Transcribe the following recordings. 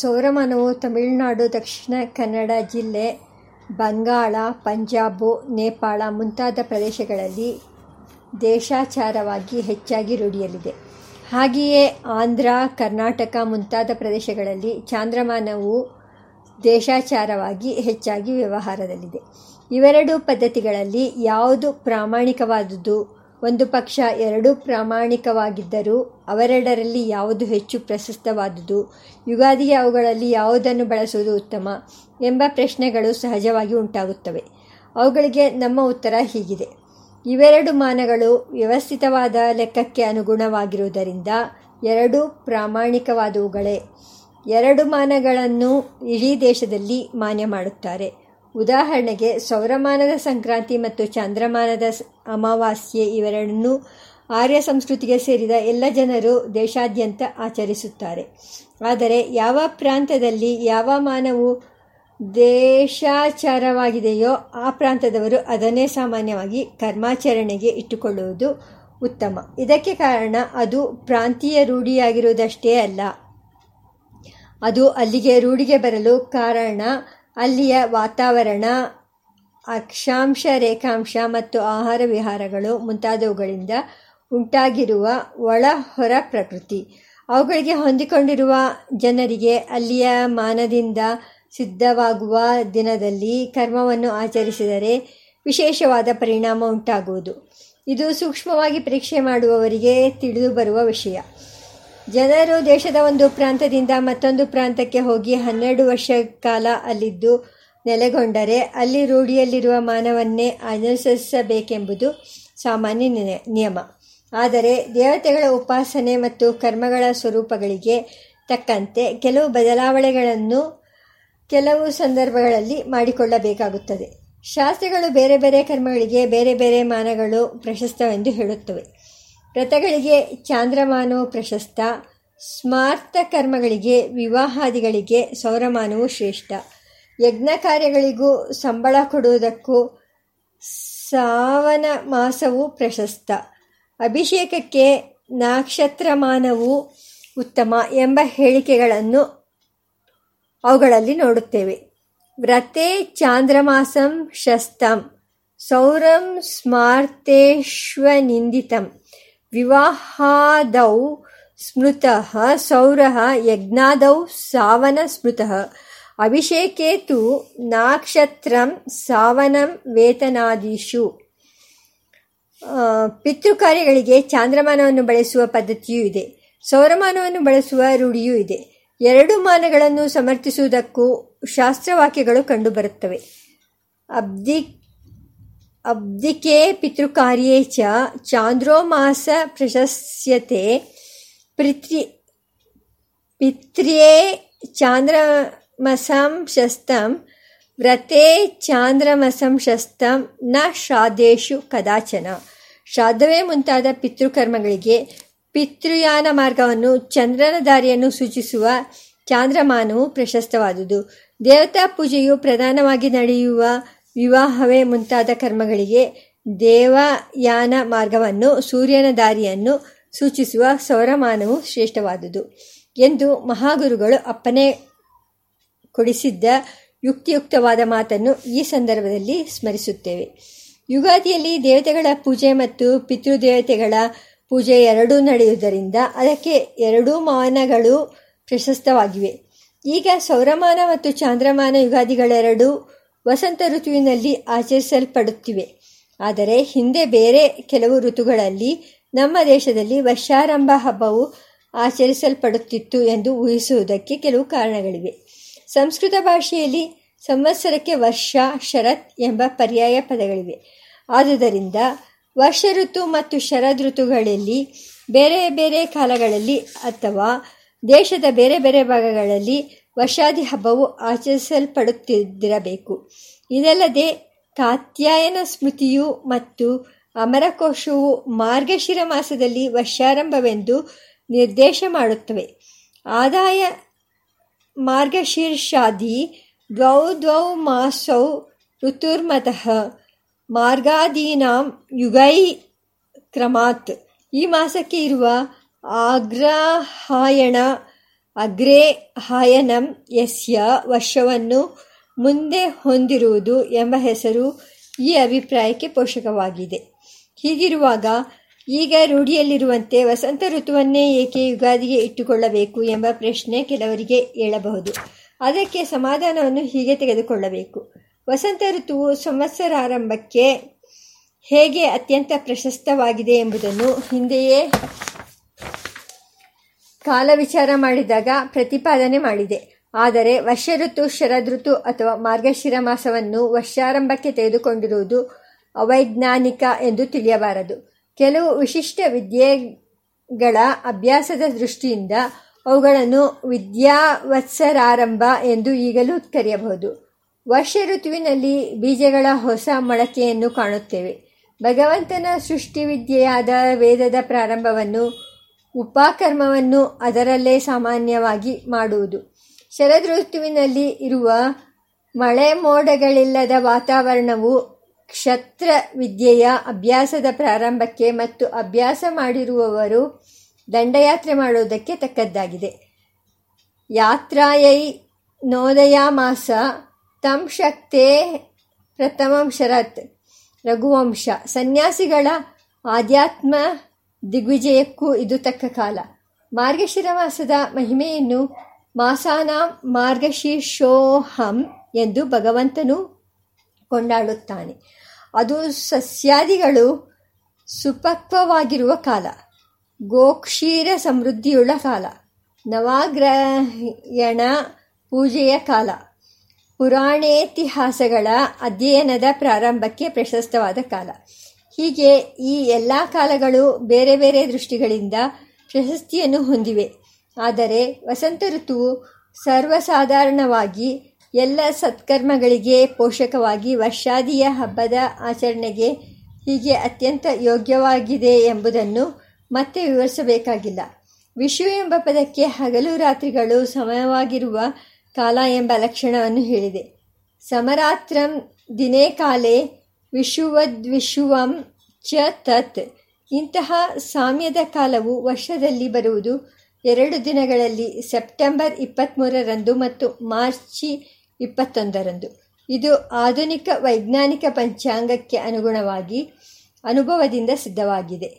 ಸೌರಮಾನವು ತಮಿಳುನಾಡು, ದಕ್ಷಿಣ ಕನ್ನಡ ಜಿಲ್ಲೆ, ಬಂಗಾಳ, ಪಂಜಾಬ್, ನೇಪಾಳ ಮುಂತಾದ ಪ್ರದೇಶಗಳಲ್ಲಿ ದೇಶಾಚಾರವಾಗಿ ಹೆಚ್ಚಾಗಿ ರೂಢಿಯಲ್ಲಿದೆ. ಹಾಗೆಯೇ ಆಂಧ್ರ, ಕರ್ನಾಟಕ ಮುಂತಾದ ಪ್ರದೇಶಗಳಲ್ಲಿ ಚಾಂದ್ರಮಾನವು ದೇಶಾಚಾರವಾಗಿ ಹೆಚ್ಚಾಗಿ ವ್ಯವಹಾರದಲ್ಲಿದೆ. ಇವೆರಡೂ ಪದ್ಧತಿಗಳಲ್ಲಿ ಯಾವುದು ಪ್ರಾಮಾಣಿಕವಾದುದು? ಒಂದು ಪಕ್ಷ ಎರಡೂ ಪ್ರಾಮಾಣಿಕವಾಗಿದ್ದರೂ ಅವೆರಡರಲ್ಲಿ ಯಾವುದು ಹೆಚ್ಚು ಪ್ರಶಸ್ತವಾದುದು? ಯುಗಾದಿಗೆ ಅವುಗಳಲ್ಲಿ ಯಾವುದನ್ನು ಬಳಸುವುದು ಉತ್ತಮ? ಎಂಬ ಪ್ರಶ್ನೆಗಳು ಸಹಜವಾಗಿ ಉಂಟಾಗುತ್ತವೆ. ಅವುಗಳಿಗೆ ನಮ್ಮ ಉತ್ತರ ಹೀಗಿದೆ. ಇವೆರಡು ಮಾನಗಳು ವ್ಯವಸ್ಥಿತವಾದ ಲೆಕ್ಕಕ್ಕೆ ಅನುಗುಣವಾಗಿರುವುದರಿಂದ ಎರಡೂ ಪ್ರಾಮಾಣಿಕವಾದವುಗಳೇ. ಎರಡು ಮಾನಗಳನ್ನು ಇಡೀ ದೇಶದಲ್ಲಿ ಮಾನ್ಯ ಮಾಡುತ್ತಾರೆ. ಉದಾಹರಣೆಗೆ ಸೌರಮಾನದ ಸಂಕ್ರಾಂತಿ ಮತ್ತು ಚಂದ್ರಮಾನದ ಅಮಾವಾಸ್ಯೆ ಇವೆರಡನ್ನೂ ಆರ್ಯ ಸಂಸ್ಕೃತಿಗೆ ಸೇರಿದ ಎಲ್ಲ ಜನರು ದೇಶಾದ್ಯಂತ ಆಚರಿಸುತ್ತಾರೆ. ಆದರೆ ಯಾವ ಪ್ರಾಂತದಲ್ಲಿ ಯಾವ ಮಾನವು ದೇಶಾಚಾರವಾಗಿದೆಯೋ ಆ ಪ್ರಾಂತದವರು ಅದನ್ನೇ ಸಾಮಾನ್ಯವಾಗಿ ಕರ್ಮಾಚರಣೆಗೆ ಇಟ್ಟುಕೊಳ್ಳುವುದು ಉತ್ತಮ. ಇದಕ್ಕೆ ಕಾರಣ ಅದು ಪ್ರಾಂತೀಯ ರೂಢಿಯಾಗಿರುವುದಷ್ಟೇ ಅಲ್ಲ. ಅದು ಅಲ್ಲಿಗೆ ರೂಢಿಗೆ ಬರಲು ಕಾರಣ ಅಲ್ಲಿಯ ವಾತಾವರಣ, ಅಕ್ಷಾಂಶ, ರೇಖಾಂಶ ಮತ್ತು ಆಹಾರ ವಿಹಾರಗಳು ಮುಂತಾದವುಗಳಿಂದ ಉಂಟಾಗಿರುವ ಒಳ ಹೊರ ಪ್ರಕೃತಿ. ಅವುಗಳಿಗೆ ಹೊಂದಿಕೊಂಡಿರುವ ಜನರಿಗೆ ಅಲ್ಲಿಯ ಮಾನದಿಂದ ಸಿದ್ಧವಾಗುವ ದಿನದಲ್ಲಿ ಕರ್ಮವನ್ನು ಆಚರಿಸಿದರೆ ವಿಶೇಷವಾದ ಪರಿಣಾಮ ಉಂಟಾಗುವುದು. ಇದು ಸೂಕ್ಷ್ಮವಾಗಿ ಪರೀಕ್ಷೆ ಮಾಡುವವರಿಗೆ ತಿಳಿದುಬರುವ ವಿಷಯ. ಜನರು ದೇಶದ ಒಂದು ಪ್ರಾಂತದಿಂದ ಮತ್ತೊಂದು ಪ್ರಾಂತಕ್ಕೆ ಹೋಗಿ ಹನ್ನೆರಡು ವರ್ಷ ಕಾಲ ಅಲ್ಲಿದ್ದು ನೆಲೆಗೊಂಡರೆ ಅಲ್ಲಿ ರೂಢಿಯಲ್ಲಿರುವ ಮಾನವನ್ನೇ ಅನುಸರಿಸಬೇಕೆಂಬುದು ಸಾಮಾನ್ಯ ನಿಯಮ. ಆದರೆ ದೇವತೆಗಳ ಉಪಾಸನೆ ಮತ್ತು ಕರ್ಮಗಳ ಸ್ವರೂಪಗಳಿಗೆ ತಕ್ಕಂತೆ ಕೆಲವು ಬದಲಾವಣೆಗಳನ್ನು ಕೆಲವು ಸಂದರ್ಭಗಳಲ್ಲಿ ಮಾಡಿಕೊಳ್ಳಬೇಕಾಗುತ್ತದೆ. ಶಾಸ್ತ್ರಗಳು ಬೇರೆ ಬೇರೆ ಕರ್ಮಗಳಿಗೆ ಬೇರೆ ಬೇರೆ ಮಾನಗಳು ಪ್ರಶಸ್ತವೆಂದು ಹೇಳುತ್ತವೆ. ವ್ರತಗಳಿಗೆ ಚಾಂದ್ರಮಾನವು ಪ್ರಶಸ್ತ, ಸ್ಮಾರ್ತ ಕರ್ಮಗಳಿಗೆ ವಿವಾಹಾದಿಗಳಿಗೆ ಸೌರಮಾನವು ಶ್ರೇಷ್ಠ, ಯಜ್ಞ ಕಾರ್ಯಗಳಿಗೂ ಸಂಬಳ ಕೊಡುವುದಕ್ಕೂ ಸಾವನ ಮಾಸವು ಪ್ರಶಸ್ತ, ಅಭಿಷೇಕಕ್ಕೆ ನಾಕ್ಷತ್ರಮಾನವು ಉತ್ತಮ ಎಂಬ ಹೇಳಿಕೆಗಳನ್ನು ಅವುಗಳಲ್ಲಿ ನೋಡುತ್ತೇವೆ. ವ್ರತೆ ಚಾಂದ್ರಮಾಸಂ ಶಸ್ತಂ ಸೌರಂ ಸ್ಮಾರ್ತೇಷ್ವನಿಂದಿತಂ ವಿವಾಹಾದೌ ಸ್ಮೃತಃ ಸೌರಃ ಯಜ್ಞಾದೌ ಸಾವನ ಸ್ಮೃತಃ ಅಭಿಷೇಕೇತು ನಾಕ್ಷತ್ರಂ ಸಾವನಂ ವೇತನಾದಿಷು ಪಿತೃಕಾರ್ಯಗಳಿಗೆ ಚಾಂದ್ರಮಾನವನ್ನು ಬಳಸುವ ಪದ್ಧತಿಯೂ ಇದೆ. ಸೌರಮಾನವನ್ನು ಬಳಸುವ ರೂಢಿಯೂ ಇದೆ. ಎರಡು ಮಾನಗಳನ್ನು ಸಮರ್ಥಿಸುವುದಕ್ಕೂ ಶಾಸ್ತ್ರವಾಕ್ಯಗಳು ಕಂಡುಬರುತ್ತವೆ. ಅಬ್ಧಿಕೆ ಪಿತೃಕಾರ್ಯೇ ಚಾಂದ್ರೋ ಮಾಸ ಪಿತೃ ಪಿತ್ರ್ಯೇ ಚಾಂದ್ರಮಸಂ ಶಸ್ತಂ ವ್ರತೇ ಚಾಂದ್ರಮಸಂ ಶಸ್ತಂ ನ ಶ್ರಾದ್ದೇಷು ಕದಾಚನ ಶ್ರಾದ್ದವೇ ಮುಂತಾದ ಪಿತೃಕರ್ಮಗಳಿಗೆ ಪಿತೃಯಾನ ಮಾರ್ಗವನ್ನು ಚಂದ್ರನ ದಾರಿಯನ್ನು ಸೂಚಿಸುವ ಚಾಂದ್ರಮಾನವು ಪ್ರಶಸ್ತವಾದುದು. ದೇವತಾ ಪೂಜೆಯು ಪ್ರಧಾನವಾಗಿ ನಡೆಯುವ ವಿವಾಹವೇ ಮುಂತಾದ ಕರ್ಮಗಳಿಗೆ ದೇವಯಾನ ಮಾರ್ಗವನ್ನು ಸೂರ್ಯನ ದಾರಿಯನ್ನು ಸೂಚಿಸುವ ಸೌರಮಾನವು ಶ್ರೇಷ್ಠವಾದುದು ಎಂದು ಮಹಾಗುರುಗಳು ಅಪ್ಪನೆ ಕೊಡಿಸಿದ್ದ ಯುಕ್ತಿಯುಕ್ತವಾದ ಮಾತನ್ನು ಈ ಸಂದರ್ಭದಲ್ಲಿ ಸ್ಮರಿಸುತ್ತೇವೆ. ಯುಗಾದಿಯಲ್ಲಿ ದೇವತೆಗಳ ಪೂಜೆ ಮತ್ತು ಪಿತೃದೇವತೆಗಳ ಪೂಜೆ ಎರಡೂ ನಡೆಯುವುದರಿಂದ ಅದಕ್ಕೆ ಎರಡೂ ಮಾನಗಳು ಪ್ರಶಸ್ತವಾಗಿವೆ. ಈಗ ಸೌರಮಾನ ಮತ್ತು ಚಾಂದ್ರಮಾನ ಯುಗಾದಿಗಳೆರಡೂ ವಸಂತ ಋತುವಿನಲ್ಲಿ ಆಚರಿಸಲ್ಪಡುತ್ತಿವೆ. ಆದರೆ ಹಿಂದೆ ಬೇರೆ ಕೆಲವು ಋತುಗಳಲ್ಲಿ ನಮ್ಮ ದೇಶದಲ್ಲಿ ವರ್ಷಾರಂಭ ಹಬ್ಬವು ಆಚರಿಸಲ್ಪಡುತ್ತಿತ್ತು ಎಂದು ಊಹಿಸುವುದಕ್ಕೆ ಕೆಲವು ಕಾರಣಗಳಿವೆ. ಸಂಸ್ಕೃತ ಭಾಷೆಯಲ್ಲಿ ಸಂವತ್ಸರಕ್ಕೆ ವರ್ಷ, ಶರತ್ ಎಂಬ ಪರ್ಯಾಯ ಪದಗಳಿವೆ. ಆದುದರಿಂದ ವರ್ಷ ಋತು ಮತ್ತು ಶರದ್ ಋತುಗಳಲ್ಲಿ ಬೇರೆ ಬೇರೆ ಕಾಲಗಳಲ್ಲಿ ಅಥವಾ ದೇಶದ ಬೇರೆ ಬೇರೆ ಭಾಗಗಳಲ್ಲಿ ವರ್ಷಾದಿ ಹಬ್ಬವು ಆಚರಿಸಲ್ಪಡುತ್ತಿದ್ದಿರಬೇಕು. ಇದಲ್ಲದೆ ಕಾತ್ಯಾಯನ ಸ್ಮೃತಿಯು ಮತ್ತು ಅಮರಕೋಶವು ಮಾರ್ಗಶಿರ ಮಾಸದಲ್ಲಿ ವರ್ಷಾರಂಭವೆಂದು ನಿರ್ದೇಶ ಮಾಡುತ್ತವೆ. ಆದಾಯ ಮಾರ್ಗಶೀರ್ಷಾದಿ ದ್ವೌ ದ್ವೌ ಮಾಸೌ ಋತುರ್ಮತಃ ಮಾರ್ಗಾದೀನಾಂ ಯುಗೈ ಕ್ರಮಾತ್ ಈ ಮಾಸಕ್ಕೆ ಇರುವ ಅಗ್ರಹಾಯಣ ಅಗ್ರೇ ಹಾಯನಂ ಯಸ್ಯ ವರ್ಷವನ್ನು ಮುಂದೆ ಹೊಂದಿರುವುದು ಎಂಬ ಹೆಸರು ಈ ಅಭಿಪ್ರಾಯಕ್ಕೆ ಪೋಷಕವಾಗಿದೆ. ಹೀಗಿರುವಾಗ ಈಗ ರೂಢಿಯಲ್ಲಿರುವಂತೆ ವಸಂತ ಋತುವನ್ನೇ ಏಕೆ ಯುಗಾದಿಗೆ ಇಟ್ಟುಕೊಳ್ಳಬೇಕು ಎಂಬ ಪ್ರಶ್ನೆ ಕೆಲವರಿಗೆ ಏಳಬಹುದು. ಅದಕ್ಕೆ ಸಮಾಧಾನವನ್ನು ಹೀಗೆ ತೆಗೆದುಕೊಳ್ಳಬೇಕು. ವಸಂತ ಋತುವು ಸಂವತ್ಸರಾರಂಭಕ್ಕೆ ಹೇಗೆ ಅತ್ಯಂತ ಪ್ರಶಸ್ತವಾಗಿದೆ ಎಂಬುದನ್ನು ಹಿಂದೆಯೇ ಕಾಲ ವಿಚಾರ ಮಾಡಿದಾಗ ಪ್ರತಿಪಾದನೆ ಮಾಡಿದೆ. ಆದರೆ ವರ್ಷ ಋತು ಅಥವಾ ಮಾರ್ಗಶಿರ ಮಾಸವನ್ನು ವರ್ಷಾರಂಭಕ್ಕೆ ತೆಗೆದುಕೊಂಡಿರುವುದು ಅವೈಜ್ಞಾನಿಕ ಎಂದು ತಿಳಿಯಬಾರದು. ಕೆಲವು ವಿಶಿಷ್ಟ ವಿದ್ಯೆಗಳ ಅಭ್ಯಾಸದ ದೃಷ್ಟಿಯಿಂದ ಅವುಗಳನ್ನು ವಿದ್ಯಾವತ್ಸರಾರಂಭ ಎಂದು ಈಗಲೂ ಕರೆಯಬಹುದು. ವರ್ಷ ಋತುವಿನಲ್ಲಿ ಬೀಜಗಳ ಹೊಸ ಮೊಳಕೆಯನ್ನು ಕಾಣುತ್ತೇವೆ. ಭಗವಂತನ ಸೃಷ್ಟಿವಿದ್ಯೆಯಾದ ವೇದದ ಪ್ರಾರಂಭವನ್ನು ಉಪಕರ್ಮವನ್ನು ಅದರಲ್ಲೇ ಸಾಮಾನ್ಯವಾಗಿ ಮಾಡುವುದು. ಶರದ್ ಋತುವಿನಲ್ಲಿ ಇರುವ ಮಳೆ ಮೋಡಗಳಿಲ್ಲದ ವಾತಾವರಣವು ಕ್ಷತ್ರ ವಿದ್ಯೆಯ ಅಭ್ಯಾಸದ ಪ್ರಾರಂಭಕ್ಕೆ ಮತ್ತು ಅಭ್ಯಾಸ ಮಾಡಿರುವವರು ದಂಡಯಾತ್ರೆ ಮಾಡುವುದಕ್ಕೆ ತಕ್ಕದ್ದಾಗಿದೆ. ಯಾತ್ರಾಯೈ ನೋದಯಾಮಾಸ ತಂ ಶಕ್ತೇ ಪ್ರಥಮಂ ಶರತ್ ರಘುವಂಶ. ಸನ್ಯಾಸಿಗಳ ಆಧ್ಯಾತ್ಮ ದಿಗ್ವಿಜಯಕ್ಕೂ ಇದು ತಕ್ಕ ಕಾಲ. ಮಾರ್ಗಶಿರ ಮಾಸದ ಮಹಿಮೆಯನ್ನು ಮಾಸಾನಾಂ ಮಾರ್ಗಶೀರ್ಷೋಹಂ ಎಂದು ಭಗವಂತನು ಕೊಂಡಾಡುತ್ತಾನೆ ಅದು ಸಸ್ಯಾದಿಗಳು ಸುಪಕ್ವವಾಗಿರುವ ಕಾಲ. ಗೋಕ್ಷೀರ ಸಮೃದ್ಧಿಯುಳ್ಳ ಕಾಲ. ನವಾಗ್ರಹಣ ಪೂಜೆಯ ಕಾಲ. ಪುರಾಣೇತಿಹಾಸಗಳ ಅಧ್ಯಯನದ ಪ್ರಾರಂಭಕ್ಕೆ ಪ್ರಶಸ್ತವಾದ ಕಾಲ. ಹೀಗೆ ಈ ಎಲ್ಲ ಕಾಲಗಳು ಬೇರೆ ಬೇರೆ ದೃಷ್ಟಿಗಳಿಂದ ಪ್ರಶಸ್ತಿಯನ್ನು ಹೊಂದಿವೆ. ಆದರೆ ವಸಂತ ಋತುವು ಸರ್ವಸಾಧಾರಣವಾಗಿ ಎಲ್ಲ ಸತ್ಕರ್ಮಗಳಿಗೆ ಪೋಷಕವಾಗಿ ವರ್ಷಾದಿಯ ಹಬ್ಬದ ಆಚರಣೆಗೆ ಹೀಗೆ ಅತ್ಯಂತ ಯೋಗ್ಯವಾಗಿದೆ ಎಂಬುದನ್ನು ಮತ್ತೆ ವಿವರಿಸಬೇಕಾಗಿಲ್ಲ. ವಿಷು ಎಂಬ ಪದಕ್ಕೆ ಹಗಲು ರಾತ್ರಿಗಳು ಸಮಯವಾಗಿರುವ ಕಾಲ ಎಂಬ ಲಕ್ಷಣವನ್ನು ಹೇಳಿದೆ. ಸಮರಾತ್ರಂ ದಿನೇ ಕಾಲೇ ವಿಷುವದ್ವಿಷುವಂ ಚ ತತ್ ಇಂತಹ ಸಾಮ್ಯದ ಕಾಲವು ವರ್ಷದಲ್ಲಿ ಬರುವುದು ಎರಡು ದಿನಗಳಲ್ಲಿ ಸೆಪ್ಟೆಂಬರ್ ಇಪ್ಪತ್ತ್ಮೂರರಂದು ಮತ್ತು ಮಾರ್ಚಿ ಇಪ್ಪತ್ತೊಂದರಂದು. ಇದು ಆಧುನಿಕ ವೈಜ್ಞಾನಿಕ ಪಂಚಾಂಗಕ್ಕೆ ಅನುಗುಣವಾಗಿ ಅನುಭವದಿಂದ ಸಿದ್ಧವಾಗಿದೆ.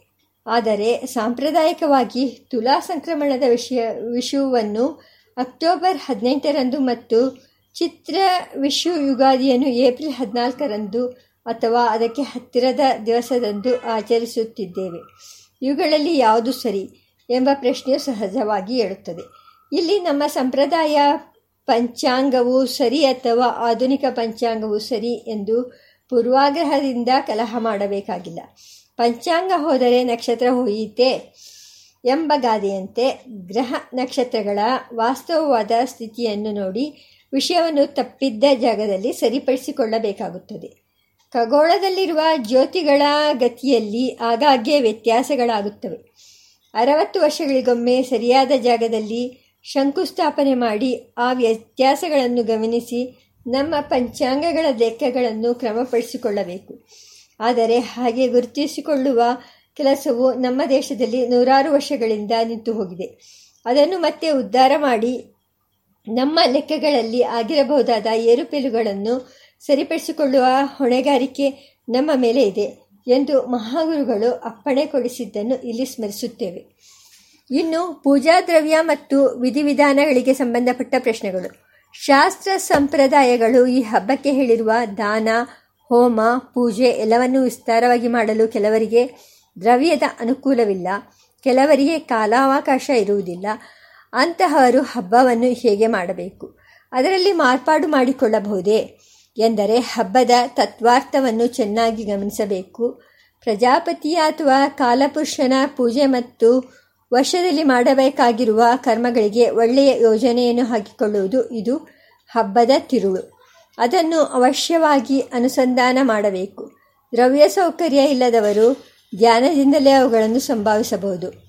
ಆದರೆ ಸಾಂಪ್ರದಾಯಿಕವಾಗಿ ತುಲಾ ಸಂಕ್ರಮಣದ ವಿಷಯ, ವಿಷುವನ್ನು ಅಕ್ಟೋಬರ್ ಹದಿನೆಂಟರಂದು ಮತ್ತು ಚಿತ್ರ ವಿಷು ಯುಗಾದಿಯನ್ನು ಏಪ್ರಿಲ್ ಹದಿನಾಲ್ಕರಂದು ಅಥವಾ ಅದಕ್ಕೆ ಹತ್ತಿರದ ದಿವಸದಂದು ಆಚರಿಸುತ್ತಿದ್ದೇವೆ. ಇವುಗಳಲ್ಲಿ ಯಾವುದು ಸರಿ ಎಂಬ ಪ್ರಶ್ನೆಯು ಸಹಜವಾಗಿ ಹೇಳುತ್ತದೆ ಇಲ್ಲಿ ನಮ್ಮ ಸಂಪ್ರದಾಯ ಪಂಚಾಂಗವು ಸರಿ ಅಥವಾ ಆಧುನಿಕ ಪಂಚಾಂಗವು ಸರಿ ಎಂದು ಪೂರ್ವಾಗ್ರಹದಿಂದ ಕಲಹ ಮಾಡಬೇಕಾಗಿಲ್ಲ. ಪಂಚಾಂಗ ಹೋದರೆ ನಕ್ಷತ್ರ ಹೋಯಿತೆ ಎಂಬ ಗಾದೆಯಂತೆ ಗ್ರಹ ನಕ್ಷತ್ರಗಳ ವಾಸ್ತವವಾದ ಸ್ಥಿತಿಯನ್ನು ನೋಡಿ ವಿಷಯವನ್ನು ತಪ್ಪಿದ್ದ ಜಾಗದಲ್ಲಿ ಸರಿಪಡಿಸಿಕೊಳ್ಳಬೇಕಾಗುತ್ತದೆ. ಖಗೋಳದಲ್ಲಿರುವ ಜ್ಯೋತಿಗಳ ಗತಿಯಲ್ಲಿ ಆಗಾಗ್ಗೆ ವ್ಯತ್ಯಾಸಗಳಾಗುತ್ತವೆ. ಅರವತ್ತು ವರ್ಷಗಳಿಗೊಮ್ಮೆ ಸರಿಯಾದ ಜಾಗದಲ್ಲಿ ಶಂಕುಸ್ಥಾಪನೆ ಮಾಡಿ ಆ ವ್ಯತ್ಯಾಸಗಳನ್ನು ಗಮನಿಸಿ ನಮ್ಮ ಪಂಚಾಂಗಗಳ ಲೆಕ್ಕಗಳನ್ನು ಕ್ರಮಪಡಿಸಿಕೊಳ್ಳಬೇಕು. ಆದರೆ ಹಾಗೆ ಗುರುತಿಸಿಕೊಳ್ಳುವ ಕೆಲಸವು ನಮ್ಮ ದೇಶದಲ್ಲಿ ನೂರಾರು ವರ್ಷಗಳಿಂದ ನಿಂತು ಹೋಗಿದೆ ಅದನ್ನು ಮತ್ತೆ ಉದ್ಧಾರ ಮಾಡಿ ನಮ್ಮ ಲೆಕ್ಕಗಳಲ್ಲಿ ಆಗಿರಬಹುದಾದ ಏರುಪೇರುಗಳನ್ನು ಸರಿಪಡಿಸಿಕೊಳ್ಳುವ ಹೊಣೆಗಾರಿಕೆ ನಮ್ಮ ಮೇಲೆ ಇದೆ ಎಂದು ಮಹಾಗುರುಗಳು ಅಪ್ಪಣೆ ಕೊಡಿಸಿದ್ದನ್ನು ಇಲ್ಲಿ ಸ್ಮರಿಸುತ್ತೇವೆ. ಇನ್ನು ಪೂಜಾ ದ್ರವ್ಯ ಮತ್ತು ವಿಧಿವಿಧಾನಗಳಿಗೆ ಸಂಬಂಧಪಟ್ಟ ಪ್ರಶ್ನೆಗಳು. ಶಾಸ್ತ್ರ ಸಂಪ್ರದಾಯಗಳು ಈ ಹಬ್ಬಕ್ಕೆ ಹೇಳಿರುವ ದಾನ, ಹೋಮ, ಪೂಜೆ ಎಲ್ಲವನ್ನೂ ವಿಸ್ತಾರವಾಗಿ ಮಾಡಲು ಕೆಲವರಿಗೆ ದ್ರವ್ಯದ ಅನುಕೂಲವಿಲ್ಲ. ಕೆಲವರಿಗೆ ಕಾಲಾವಕಾಶ ಇರುವುದಿಲ್ಲ. ಅಂತಹವರು ಹಬ್ಬವನ್ನು ಹೇಗೆ ಮಾಡಬೇಕು? ಅದರಲ್ಲಿ ಮಾರ್ಪಾಡು ಮಾಡಿಕೊಳ್ಳಬಹುದೇ? ಎಂದರೆ ಹಬ್ಬದ ತತ್ವಾರ್ಥವನ್ನು ಚೆನ್ನಾಗಿ ಗಮನಿಸಬೇಕು. ಪ್ರಜಾಪತಿಯ ಅಥವಾ ಕಾಲಪುರುಷನ ಪೂಜೆ ಮತ್ತು ವರ್ಷದಲ್ಲಿ ಮಾಡಬೇಕಾಗಿರುವ ಕರ್ಮಗಳಿಗೆ ಒಳ್ಳೆಯ ಯೋಜನೆಯನ್ನು ಹಾಕಿಕೊಳ್ಳುವುದು ಇದು ಹಬ್ಬದ ತಿರುಳು. ಅದನ್ನು ಅವಶ್ಯವಾಗಿ ಅನುಸಂಧಾನ ಮಾಡಬೇಕು. ದ್ರವ್ಯ ಸೌಕರ್ಯ ಇಲ್ಲದವರು ಧ್ಯಾನದಿಂದಲೇ ಅವುಗಳನ್ನು ಸಂಭಾವಿಸಬಹುದು.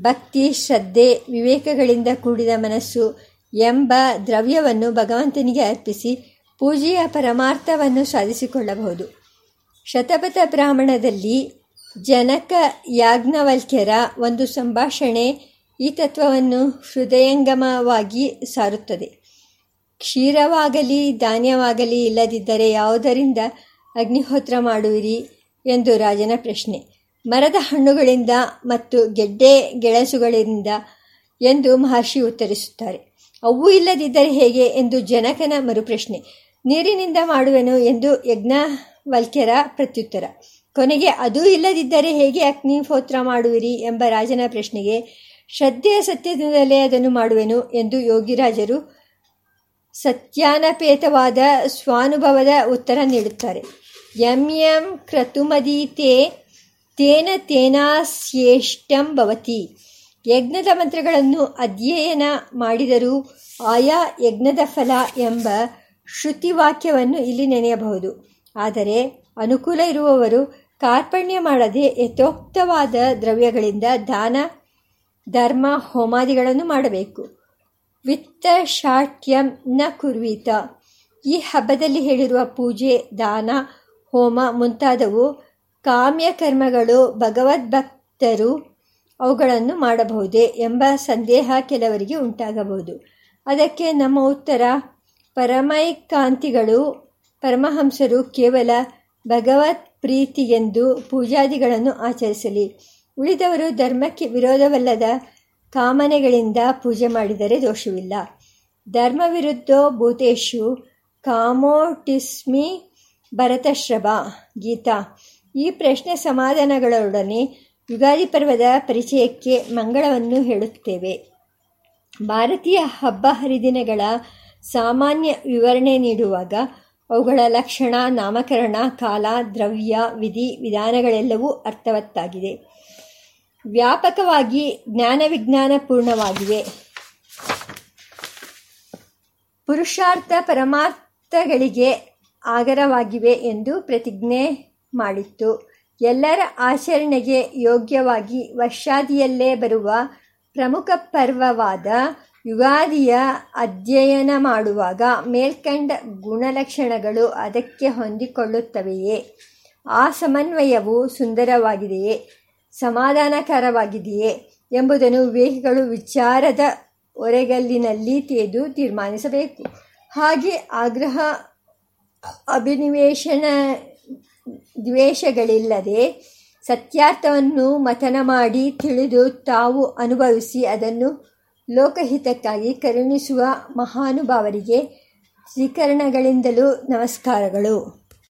ಭಕ್ತಿ, ಶ್ರದ್ಧೆ, ವಿವೇಕಗಳಿಂದ ಕೂಡಿದ ಮನಸ್ಸು ಎಂಬ ದ್ರವ್ಯವನ್ನು ಭಗವಂತನಿಗೆ ಅರ್ಪಿಸಿ ಪೂಜೆಯ ಪರಮಾರ್ಥವನ್ನು ಸಾಧಿಸಿಕೊಳ್ಳಬಹುದು. ಶತಪಥ ಬ್ರಾಹ್ಮಣದಲ್ಲಿ ಜನಕ ಯಾಜ್ಞವಲ್ಕ್ಯರ ಒಂದು ಸಂಭಾಷಣೆ ಈ ತತ್ವವನ್ನು ಹೃದಯಂಗಮವಾಗಿ ಸಾರುತ್ತದೆ. ಕ್ಷೀರವಾಗಲಿ, ಧಾನ್ಯವಾಗಲಿ ಇಲ್ಲದಿದ್ದರೆ ಯಾವುದರಿಂದ ಅಗ್ನಿಹೋತ್ರ ಮಾಡುವಿರಿ ಎಂದು ರಾಜನ ಪ್ರಶ್ನೆ. ಮರದ ಹಣ್ಣುಗಳಿಂದ ಮತ್ತು ಗೆಡ್ಡೆ ಗೆಳಸುಗಳಿಂದ ಎಂದು ಮಹರ್ಷಿ ಉತ್ತರಿಸುತ್ತಾರೆ. ಅವು ಇಲ್ಲದಿದ್ದರೆ ಹೇಗೆ ಎಂದು ಜನಕನ ಮರುಪ್ರಶ್ನೆ. ನೀರಿನಿಂದ ಮಾಡುವೆನು ಎಂದು ಯಜ್ಞವಲ್ಕ್ಯರ ಪ್ರತ್ಯುತ್ತರ. ಕೊನೆಗೆ, ಅದು ಇಲ್ಲದಿದ್ದರೆ ಹೇಗೆ ಅಗ್ನಿಹೋತ್ರ ಮಾಡುವಿರಿ? ಎಂಬ ರಾಜನ ಪ್ರಶ್ನೆಗೆ, ಶ್ರದ್ಧೆಯ ಸತ್ಯದಿಂದಲೇ ಅದನ್ನು ಮಾಡುವೆನು? ಎಂದು ಯೋಗಿರಾಜರು ಸತ್ಯಾನಪೇತವಾದ ಸ್ವಾನುಭವದ ಉತ್ತರ ನೀಡುತ್ತಾರೆ. ಎಂ ಎಂ ಕ್ರತುಮದೀತೆ ತೇನ ತೇನಾಸ್ಯೇಷ್ಟಂ ಭವತಿ. ಯಜ್ಞದ ಮಂತ್ರಗಳನ್ನು ಅಧ್ಯಯನ ಮಾಡಿದರೂ ಆಯಾ ಯಜ್ಞದ ಫಲ ಎಂಬ ಶ್ರುತಿವಾಕ್ಯವನ್ನು ಇಲ್ಲಿ ನೆನೆಯಬಹುದು. ಆದರೆ, ಅನುಕೂಲ ಇರುವವರು ಕಾರ್ಪಣ್ಯ ಮಾಡದೆ ಯಥೋಕ್ತವಾದ ದ್ರವ್ಯಗಳಿಂದ ದಾನ, ಧರ್ಮ, ಹೋಮಾದಿಗಳನ್ನು ಮಾಡಬೇಕು. ವಿತ್ತ ಶಾಟ್ಯಂ ನ ಕುರ್ವೀತ. ಈ ಹಬ್ಬದಲ್ಲಿ ಹೇಳಿರುವ ಪೂಜೆ, ದಾನ, ಹೋಮ ಮುಂತಾದವು ಕಾಮ್ಯ ಕರ್ಮಗಳು ಭಗವದ್ಭಕ್ತರು ಅವುಗಳನ್ನು ಮಾಡಬಹುದೇ ಎಂಬ ಸಂದೇಹ ಕೆಲವರಿಗೆ ಉಂಟಾಗಬಹುದು. ಅದಕ್ಕೆ ನಮ್ಮ ಉತ್ತರ ಪರಮೈಕಾಂತಿಗಳು, ಪರಮಹಂಸರು ಕೇವಲ ಭಗವತ್ ಪ್ರೀತಿಗೆಂದು ಪೂಜಾದಿಗಳನ್ನು ಆಚರಿಸಲಿ. ಉಳಿದವರು ಧರ್ಮಕ್ಕೆ ವಿರೋಧವಲ್ಲದ ಕಾಮನೆಗಳಿಂದ ಪೂಜೆ ಮಾಡಿದರೆ ದೋಷವಿಲ್ಲ. ಧರ್ಮ ವಿರುದ್ಧ ಭೂತೇಶು ಕಾಮೋಟಿಸ್ಮಿ ಭರತಶ್ರಭ. ಗೀತಾ. ಈ ಪ್ರಶ್ನೆ ಸಮಾಧಾನಗಳೊಡನೆ ಯುಗಾದಿ ಪರ್ವದ ಪರಿಚಯಕ್ಕೆ ಮಂಗಳವನ್ನು ಹೇಳುತ್ತೇವೆ. ಭಾರತೀಯ ಹಬ್ಬ ಹರಿದಿನಗಳ ಸಾಮಾನ್ಯ ವಿವರಣೆ ನೀಡುವಾಗ ಅವುಗಳ ಲಕ್ಷಣ, ನಾಮಕರಣ, ಕಾಲ, ದ್ರವ್ಯ, ವಿಧಿ, ವಿಧಾನಗಳೆಲ್ಲವೂ ಅರ್ಥವತ್ತಾಗಿದೆ. ವ್ಯಾಪಕವಾಗಿ ಜ್ಞಾನ ವಿಜ್ಞಾನ ಪೂರ್ಣವಾಗಿವೆ. ಪುರುಷಾರ್ಥ ಪರಮಾರ್ಥಗಳಿಗೆ ಆಗರವಾಗಿವೆ ಎಂದು ಪ್ರತಿಜ್ಞೆ ಮಾಡಿತ್ತು. ಎಲ್ಲರ ಆಚರಣೆಗೆ ಯೋಗ್ಯವಾಗಿ ವರ್ಷಾದಿಯಲ್ಲೇ ಬರುವ ಪ್ರಮುಖ ಪರ್ವವಾದ ಯುಗಾದಿಯ ಅಧ್ಯಯನ ಮಾಡುವಾಗ ಮೇಲ್ಕಂಡ ಗುಣಲಕ್ಷಣಗಳು ಅದಕ್ಕೆ ಹೊಂದಿಕೊಳ್ಳುತ್ತವೆಯೇ? ಆ ಸಮನ್ವಯವು ಸುಂದರವಾಗಿದೆಯೇ? ಸಮಾಧಾನಕರವಾಗಿದೆಯೇ? ಎಂಬುದನ್ನು ವಿವೇಕಿಗಳು ವಿಚಾರದ ಒರೆಗಲ್ಲಿನಲ್ಲಿ ತೇದು ತೀರ್ಮಾನಿಸಬೇಕು. ಹಾಗೆ ಆಗ್ರಹ ಅಭಿನಿವೇಶನ ದ್ವೇಷಗಳಿಲ್ಲದೆ ಸತ್ಯಾರ್ಥವನ್ನು ಮಥನ ಮಾಡಿ ತಿಳಿದು ತಾವು ಅನುಭವಿಸಿ ಅದನ್ನು ಲೋಕಹಿತಕ್ಕಾಗಿ ಕರುಣಿಸುವ ಮಹಾನುಭಾವರಿಗೆ ತ್ರಿಕರಣಗಳಿಂದಲೂ ನಮಸ್ಕಾರಗಳು.